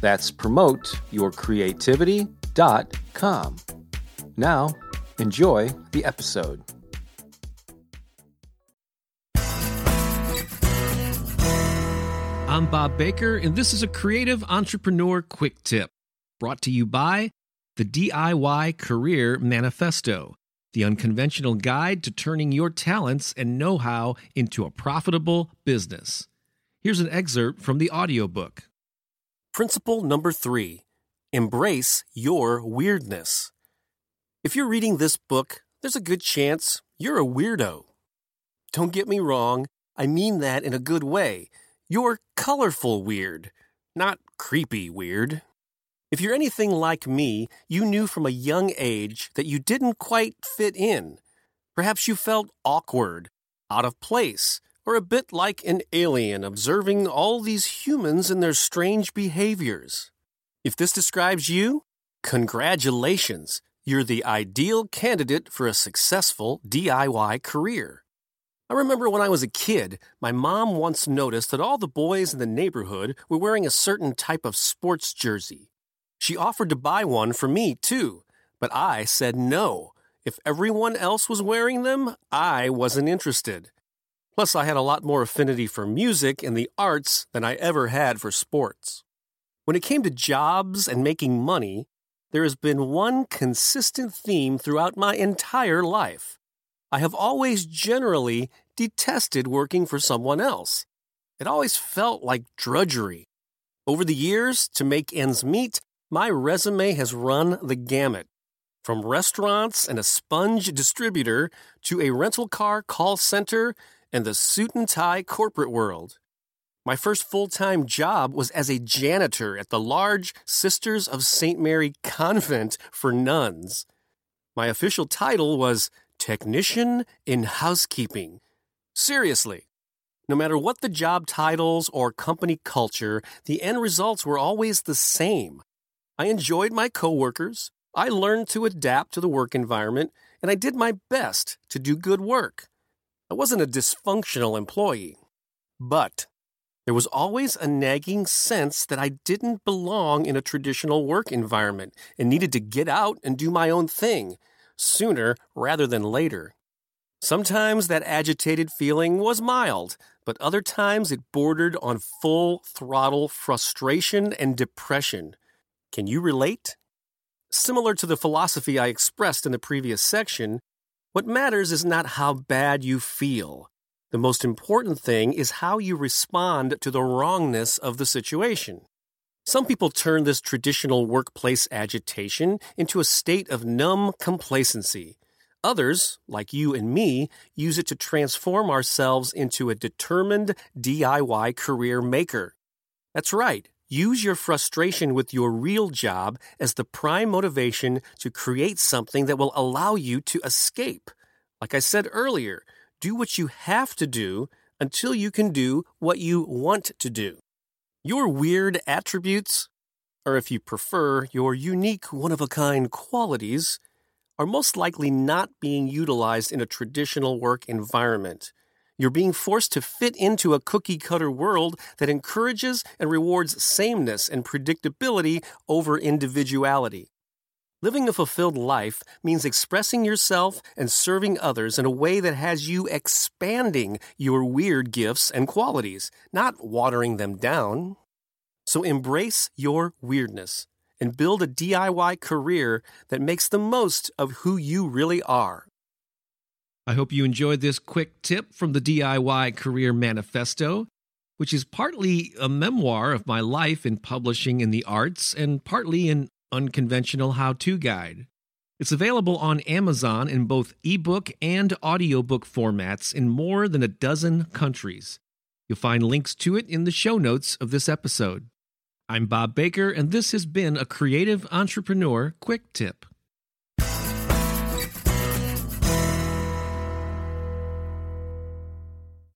That's promoteyourcreativity.com. Now, enjoy the episode. I'm Bob Baker, and this is a Creative Entrepreneur Quick Tip brought to you by the DIY Career Manifesto, the unconventional guide to turning your talents and know how into a profitable business. Here's an excerpt from the audiobook. Principle number three embrace your weirdness. If you're reading this book, there's a good chance you're a weirdo. Don't get me wrong, I mean that in a good way. You're colorful weird, not creepy weird. If you're anything like me, you knew from a young age that you didn't quite fit in. Perhaps you felt awkward, out of place, or a bit like an alien observing all these humans and their strange behaviors. If this describes you, congratulations, you're the ideal candidate for a successful DIY career. I remember when I was a kid, my mom once noticed that all the boys in the neighborhood were wearing a certain type of sports jersey. She offered to buy one for me, too, but I said no. If everyone else was wearing them, I wasn't interested. Plus, I had a lot more affinity for music and the arts than I ever had for sports. When it came to jobs and making money, there has been one consistent theme throughout my entire life. I have always generally detested working for someone else. It always felt like drudgery. Over the years, to make ends meet, my resume has run the gamut. From restaurants and a sponge distributor to a rental car call center and the suit and tie corporate world. My first full time job was as a janitor at the large Sisters of St. Mary Convent for nuns. My official title was Technician in Housekeeping. Seriously, no matter what the job titles or company culture, the end results were always the same. I enjoyed my coworkers, I learned to adapt to the work environment, and I did my best to do good work. I wasn't a dysfunctional employee. But there was always a nagging sense that I didn't belong in a traditional work environment and needed to get out and do my own thing, sooner rather than later. Sometimes that agitated feeling was mild, but other times it bordered on full throttle frustration and depression. Can you relate? Similar to the philosophy I expressed in the previous section, what matters is not how bad you feel. The most important thing is how you respond to the wrongness of the situation. Some people turn this traditional workplace agitation into a state of numb complacency. Others, like you and me, use it to transform ourselves into a determined DIY career maker. That's right. Use your frustration with your real job as the prime motivation to create something that will allow you to escape. Like I said earlier, do what you have to do until you can do what you want to do. Your weird attributes, or if you prefer, your unique one of a kind qualities, are most likely not being utilized in a traditional work environment. You're being forced to fit into a cookie cutter world that encourages and rewards sameness and predictability over individuality. Living a fulfilled life means expressing yourself and serving others in a way that has you expanding your weird gifts and qualities, not watering them down. So embrace your weirdness and build a DIY career that makes the most of who you really are. I hope you enjoyed this quick tip from the DIY Career Manifesto, which is partly a memoir of my life in publishing in the arts and partly an unconventional how to guide. It's available on Amazon in both ebook and audiobook formats in more than a dozen countries. You'll find links to it in the show notes of this episode. I'm Bob Baker, and this has been a Creative Entrepreneur Quick Tip.